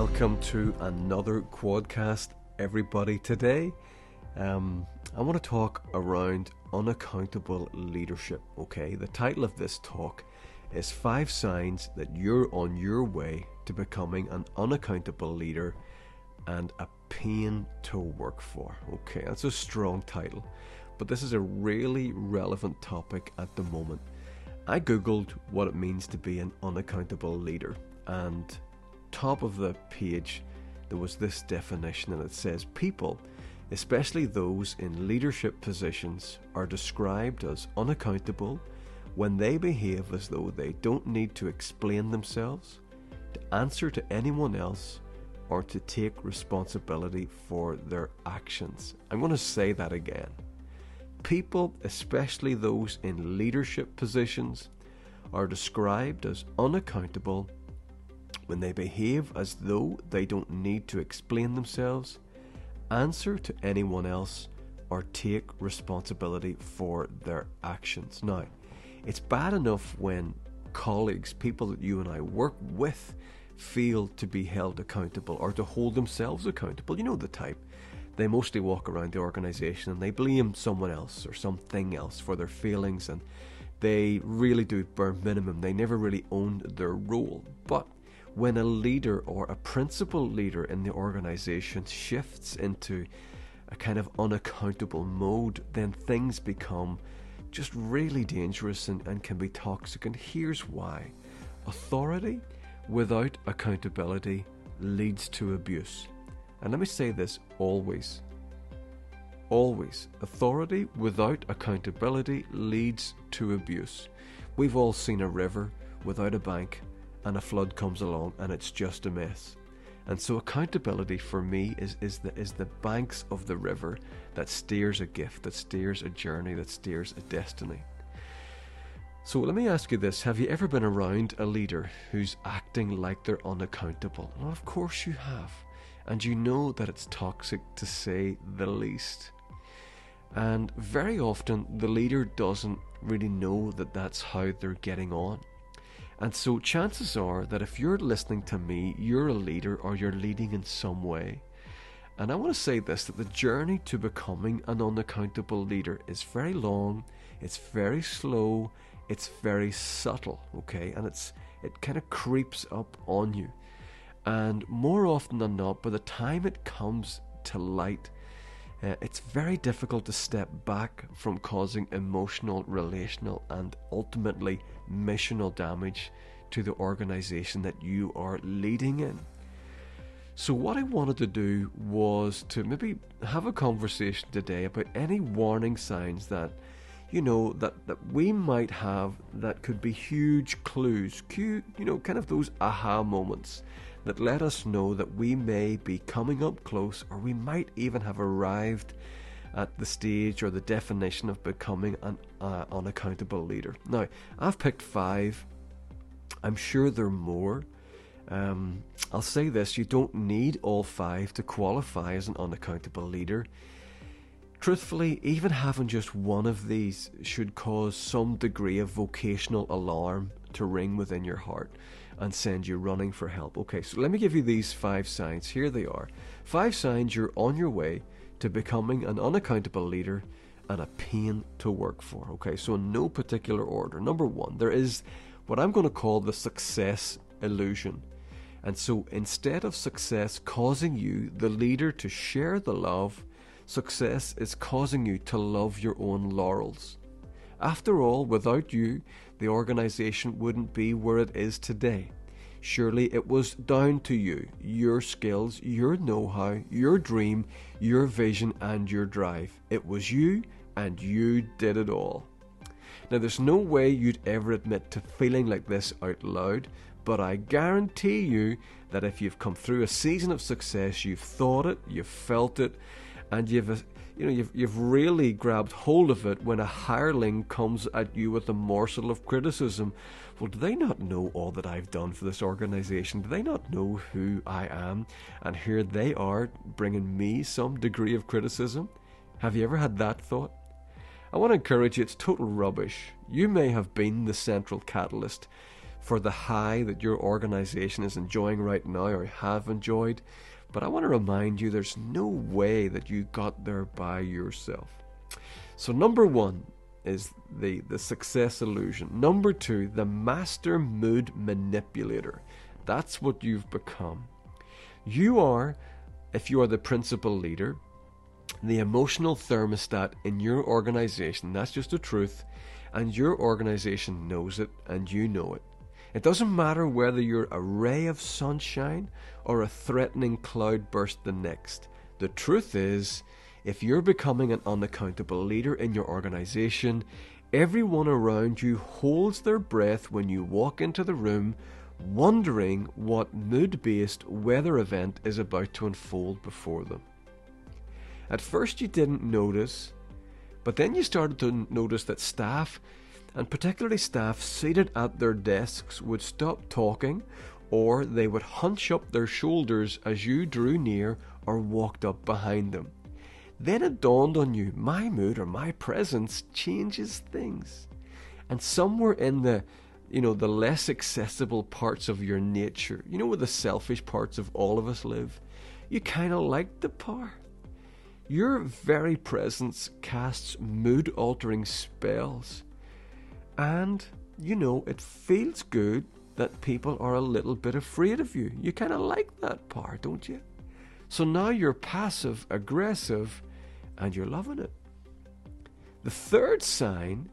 welcome to another Quadcast, everybody. Today, um, I want to talk around unaccountable leadership. Okay, the title of this talk is Five Signs That You're on Your Way to Becoming an Unaccountable Leader and a Pain to Work For. Okay, that's a strong title, but this is a really relevant topic at the moment. I googled what it means to be an unaccountable leader, and top of the page there was this definition, and it says people, especially those in leadership positions, are described as unaccountable when they behave as though they don't need to explain themselves, to answer to anyone else, or to take responsibility for their actions. I'm going to say that again. People, especially those in leadership positions, are described as unaccountable when they behave as though they don't need to explain themselves, answer to anyone else, or take responsibility for their actions. Now, it's bad enough when colleagues, people that you and I work with, feel to be held accountable or to hold themselves accountable. You know the type. They mostly walk around the organisation and they blame someone else or something else for their failings and they really do bare minimum. They never really own their role. But when a leader or a principal leader in the organisation shifts into a kind of unaccountable mode, then things become just really dangerous and, and can be toxic. And here's why authority without accountability leads to abuse. And let me say this always. Always. Authority without accountability leads to abuse. We've all seen a river without a bank, and a flood comes along, and it's just a mess. And so accountability for me is, is the is the banks of the river that steers a gift, that steers a journey, that steers a destiny. So let me ask you this have you ever been around a leader who's acting like they're unaccountable? Well, of course you have. And you know that it's toxic to say the least. And very often the leader doesn't really know that that's how they're getting on. And so chances are that if you're listening to me, you're a leader or you're leading in some way. And I want to say this that the journey to becoming an unaccountable leader is very long, it's very slow, it's very subtle, okay? And it's it kind of creeps up on you. And more often than not, by the time it comes to light, uh, it's very difficult to step back from causing emotional, relational, and ultimately missional damage to the organization that you are leading in. So, what I wanted to do was to maybe have a conversation today about any warning signs that, you know, that, that we might have that could be huge clues, you know, kind of those aha moments that let us know that we may be coming up close or we might even have arrived at the stage or the definition of becoming an uh, unaccountable leader. Now, I've picked five. I'm sure there are more. Um, I'll say this you don't need all five to qualify as an unaccountable leader. Truthfully, even having just one of these should cause some degree of vocational alarm to ring within your heart and send you running for help. Okay, so let me give you these five signs. Here they are. Five signs you're on your way to becoming an unaccountable leader and a pain to work for. Okay, so in no particular order. Number one, there is what I'm going to call the success illusion. And so instead of success causing you, the leader, to share the love, success is causing you to love your own laurels. After all, without you, the organization wouldn't be where it is today. Surely it was down to you, your skills, your know how, your dream, your vision, and your drive. It was you, and you did it all. Now, there's no way you'd ever admit to feeling like this out loud, but I guarantee you that if you've come through a season of success, you've thought it, you've felt it, and you've you know you've you've really grabbed hold of it when a hireling comes at you with a morsel of criticism. Well, do they not know all that I've done for this organization? Do they not know who I am? And here they are bringing me some degree of criticism. Have you ever had that thought? I want to encourage you, it's total rubbish. You may have been the central catalyst, for the high that your organization is enjoying right now or have enjoyed. But I want to remind you there's no way that you got there by yourself. So, number one is the, the success illusion. Number two, the master mood manipulator. That's what you've become. You are, if you are the principal leader, the emotional thermostat in your organization. That's just the truth. And your organization knows it and you know it. It doesn't matter whether you're a ray of sunshine or a threatening cloud burst the next. The truth is, if you're becoming an unaccountable leader in your organization, everyone around you holds their breath when you walk into the room, wondering what mood based weather event is about to unfold before them. At first, you didn't notice, but then you started to notice that staff, and particularly staff seated at their desks, would stop talking or they would hunch up their shoulders as you drew near or walked up behind them. Then it dawned on you my mood or my presence changes things. And somewhere in the you know the less accessible parts of your nature, you know where the selfish parts of all of us live, you kind of like the power. Your very presence casts mood altering spells. And, you know, it feels good that people are a little bit afraid of you. You kind of like that part, don't you? So now you're passive aggressive and you're loving it. The third sign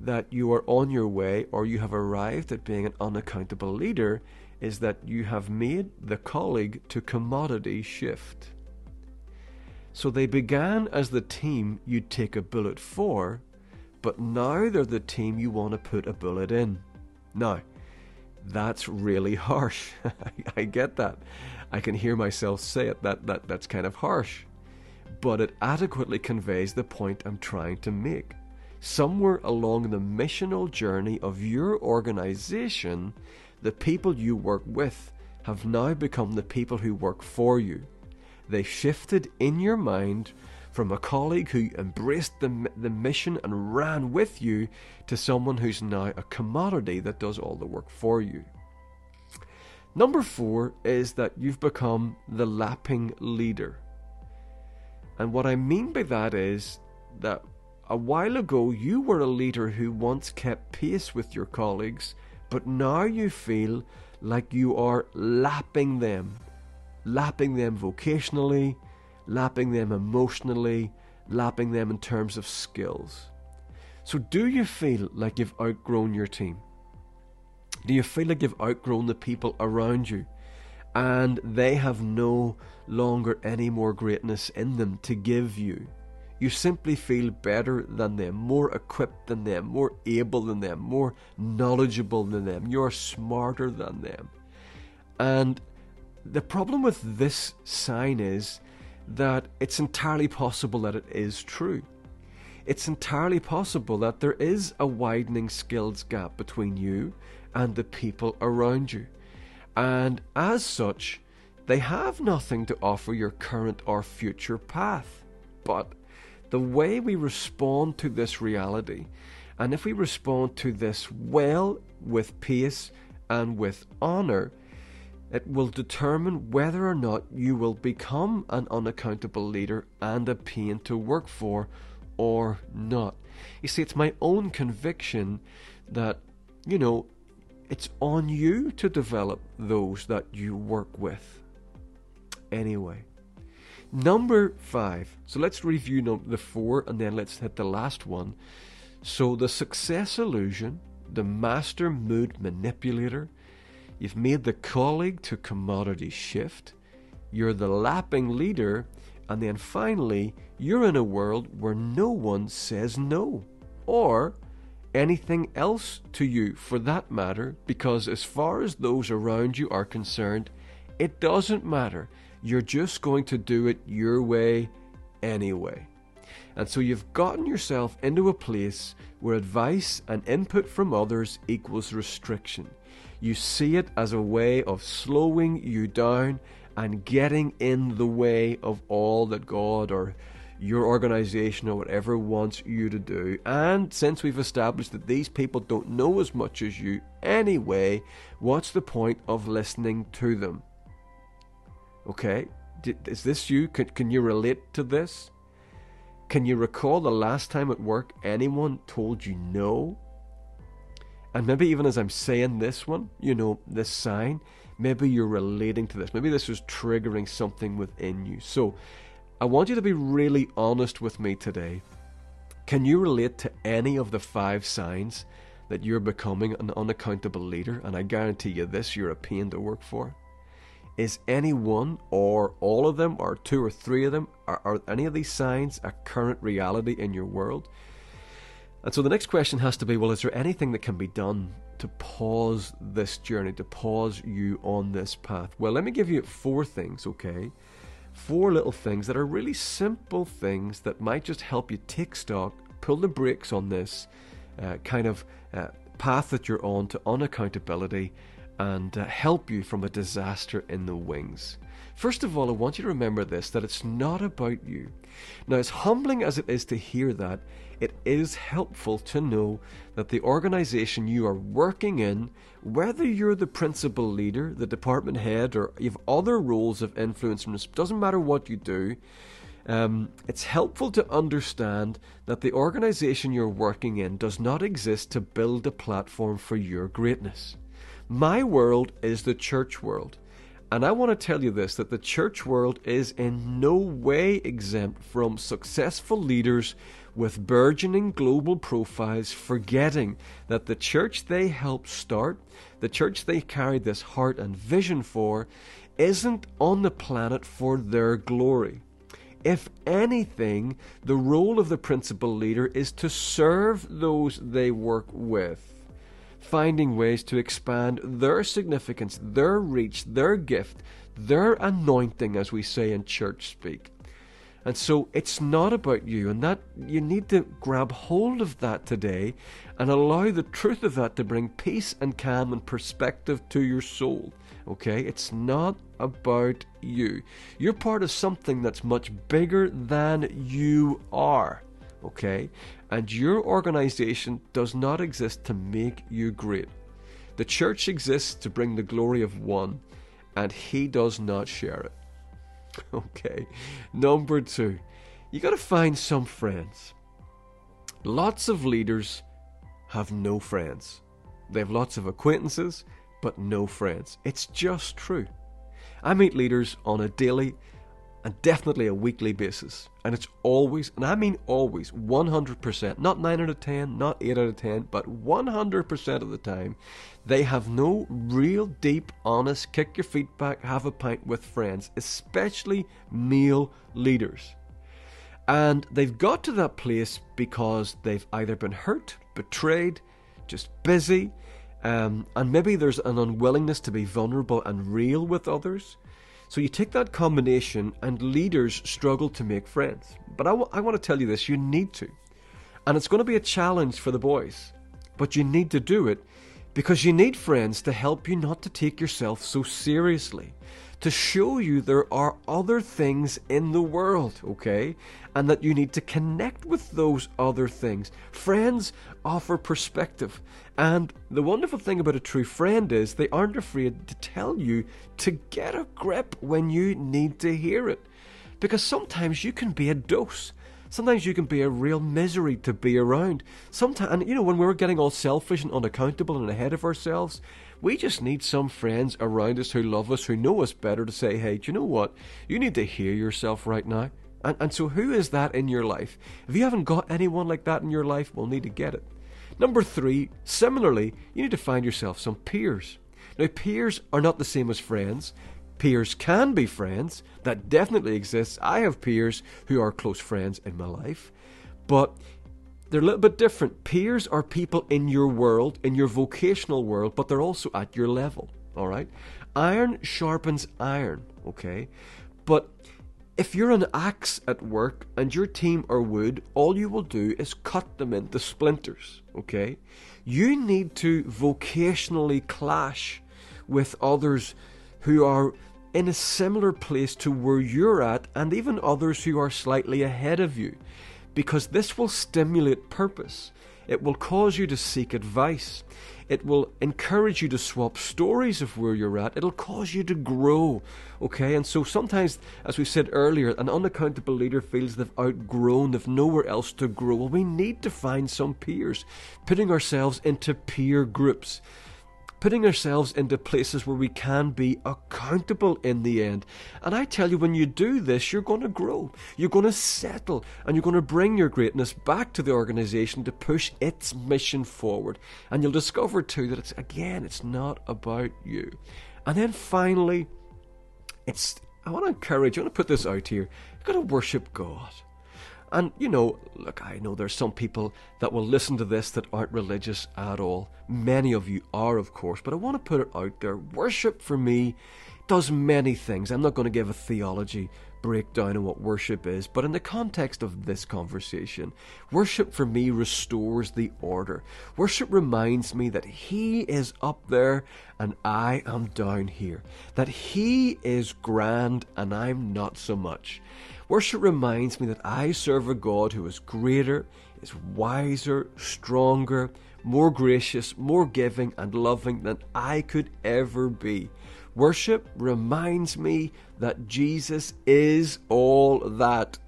that you are on your way or you have arrived at being an unaccountable leader is that you have made the colleague to commodity shift. So they began as the team you'd take a bullet for, but now they're the team you want to put a bullet in. Now, that's really harsh. I get that. I can hear myself say it. That, that that's kind of harsh. But it adequately conveys the point I'm trying to make. Somewhere along the missional journey of your organization, the people you work with have now become the people who work for you. They shifted in your mind from a colleague who embraced the, the mission and ran with you to someone who's now a commodity that does all the work for you. Number four is that you've become the lapping leader. And what I mean by that is that a while ago you were a leader who once kept pace with your colleagues, but now you feel like you are lapping them lapping them vocationally, lapping them emotionally, lapping them in terms of skills. So, do you feel like you've outgrown your team? Do you feel like you've outgrown the people around you and they have no longer any more greatness in them to give you? You simply feel better than them, more equipped than them, more able than them, more knowledgeable than them. You're smarter than them. And the problem with this sign is that it's entirely possible that it is true. It's entirely possible that there is a widening skills gap between you and the people around you. And as such, they have nothing to offer your current or future path. But the way we respond to this reality, and if we respond to this well, with peace, and with honour, it will determine whether or not you will become an unaccountable leader and a pain to work for or not. You see, it's my own conviction that, you know, it's on you to develop those that you work with. Anyway, number five. So let's review the four and then let's hit the last one. So the success illusion, the master mood manipulator, You've made the colleague to commodity shift. You're the lapping leader. And then finally, you're in a world where no one says no. Or anything else to you for that matter, because as far as those around you are concerned, it doesn't matter. You're just going to do it your way anyway. And so you've gotten yourself into a place where advice and input from others equals restriction. You see it as a way of slowing you down and getting in the way of all that God or your organization or whatever wants you to do. And since we've established that these people don't know as much as you anyway, what's the point of listening to them? Okay, is this you? Can, can you relate to this? Can you recall the last time at work anyone told you no? And maybe even as I'm saying this one, you know, this sign, maybe you're relating to this. Maybe this is triggering something within you. So I want you to be really honest with me today. Can you relate to any of the five signs that you're becoming an unaccountable leader? And I guarantee you this, you're a pain to work for. Is any one or all of them or two or three of them, are, are any of these signs a current reality in your world? And so the next question has to be well, is there anything that can be done to pause this journey, to pause you on this path? Well, let me give you four things, okay? Four little things that are really simple things that might just help you take stock, pull the brakes on this uh, kind of uh, path that you're on to unaccountability and uh, help you from a disaster in the wings. First of all, I want you to remember this that it's not about you. Now, as humbling as it is to hear that, it is helpful to know that the organization you are working in, whether you're the principal leader, the department head, or you have other roles of influence, doesn't matter what you do, um, it's helpful to understand that the organization you're working in does not exist to build a platform for your greatness. My world is the church world. And I want to tell you this that the church world is in no way exempt from successful leaders with burgeoning global profiles, forgetting that the church they helped start, the church they carried this heart and vision for, isn't on the planet for their glory. If anything, the role of the principal leader is to serve those they work with finding ways to expand their significance, their reach, their gift, their anointing, as we say in church speak. And so it's not about you, and that you need to grab hold of that today and allow the truth of that to bring peace and calm and perspective to your soul. Okay? It's not about you. You're part of something that's much bigger than you are. Okay? And your organization does not exist to make you great. The church exists to bring the glory of one, and he does not share it. Okay. Number two, you got to find some friends. Lots of leaders have no friends. They have lots of acquaintances, but no friends. It's just true. I meet leaders on a daily and definitely a weekly basis. And it's always, and I mean always, 100%, not 9 out of 10, not 8 out of 10, but 100% of the time, they have no real deep, honest, kick your feet back, have a pint with friends, especially male leaders. And they've got to that place because they've either been hurt, betrayed, just busy, um, and maybe there's an unwillingness to be vulnerable and real with others. So you take that combination, and leaders struggle to make friends. But I, w- I want to tell you this you need to. And it's going to be a challenge for the boys. But you need to do it because you need friends to help you not to take yourself so seriously to show you there are other things in the world, okay? And that you need to connect with those other things. Friends offer perspective. And the wonderful thing about a true friend is they aren't afraid to tell you to get a grip when you need to hear it. Because sometimes you can be a dose. Sometimes you can be a real misery to be around. Sometimes, and you know, when we're getting all selfish and unaccountable and ahead of ourselves, we just need some friends around us who love us, who know us better to say, hey, do you know what? You need to hear yourself right now. And, and so, who is that in your life? If you haven't got anyone like that in your life, we'll need to get it. Number three, similarly, you need to find yourself some peers. Now, peers are not the same as friends. Peers can be friends. That definitely exists. I have peers who are close friends in my life. But they're a little bit different. Peers are people in your world, in your vocational world, but they're also at your level. All right? Iron sharpens iron, okay? But if you're an axe at work and your team are wood, all you will do is cut them into splinters, okay? You need to vocationally clash with others who are in a similar place to where you're at and even others who are slightly ahead of you because this will stimulate purpose. It will cause you to seek advice. It will encourage you to swap stories of where you're at. It'll cause you to grow. Okay, and so sometimes, as we said earlier, an unaccountable leader feels they've outgrown, they've nowhere else to grow. Well, we need to find some peers, putting ourselves into peer groups putting ourselves into places where we can be accountable in the end. And I tell you, when you do this, you're going to grow, you're going to settle, and you're going to bring your greatness back to the organization to push its mission forward. And you'll discover too that it's, again, it's not about you. And then finally, it's, I want to encourage you, I want to put this out here, you've got to worship God. And, you know, look, I know there's some people that will listen to this that aren't religious at all. Many of you are, of course, but I want to put it out there. Worship for me does many things. I'm not going to give a theology breakdown on what worship is, but in the context of this conversation, worship for me restores the order. Worship reminds me that He is up there and I am down here, that He is grand and I'm not so much. Worship reminds me that I serve a God who is greater, is wiser, stronger, more gracious, more giving, and loving than I could ever be. Worship reminds me that Jesus is all that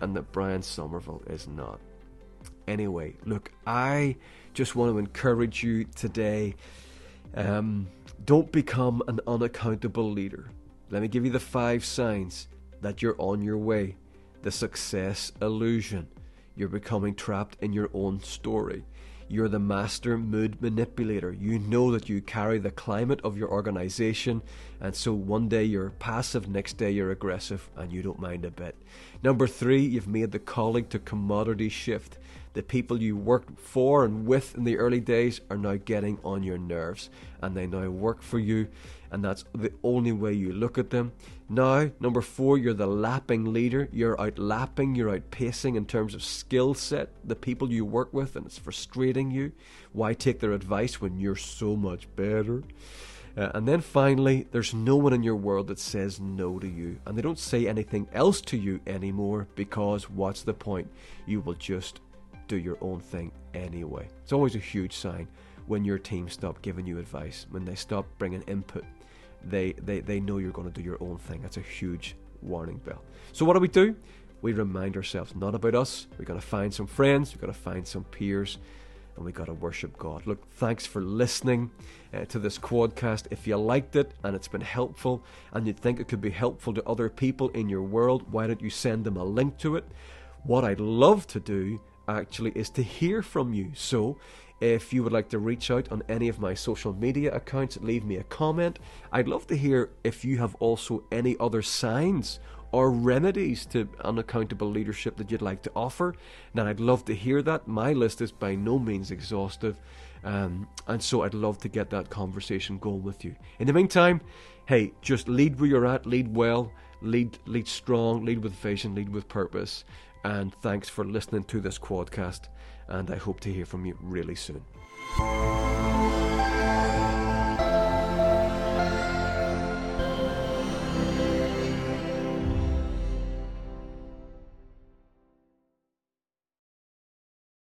and that Brian Somerville is not. Anyway, look, I just want to encourage you today. Um, don't become an unaccountable leader. Let me give you the five signs that you're on your way. The success illusion. You're becoming trapped in your own story. You're the master mood manipulator. You know that you carry the climate of your organization, and so one day you're passive, next day you're aggressive, and you don't mind a bit. Number three, you've made the colleague to commodity shift. The people you worked for and with in the early days are now getting on your nerves, and they now work for you and that's the only way you look at them. Now, number four, you're the lapping leader. You're out lapping, you're out pacing in terms of skill set, the people you work with, and it's frustrating you. Why take their advice when you're so much better? Uh, and then finally, there's no one in your world that says no to you. And they don't say anything else to you anymore because what's the point? You will just do your own thing anyway. It's always a huge sign when your team stop giving you advice, when they stop bringing input they, they, they know you're going to do your own thing. That's a huge warning bell. So, what do we do? We remind ourselves not about us. We've got to find some friends, we've got to find some peers, and we've got to worship God. Look, thanks for listening uh, to this quadcast. If you liked it and it's been helpful, and you think it could be helpful to other people in your world, why don't you send them a link to it? What I'd love to do actually is to hear from you. So, if you would like to reach out on any of my social media accounts, leave me a comment. I'd love to hear if you have also any other signs or remedies to unaccountable leadership that you'd like to offer. Now, I'd love to hear that. My list is by no means exhaustive, um, and so I'd love to get that conversation going with you. In the meantime, hey, just lead where you're at, lead well, lead lead strong, lead with vision, lead with purpose. And thanks for listening to this quadcast and I hope to hear from you really soon.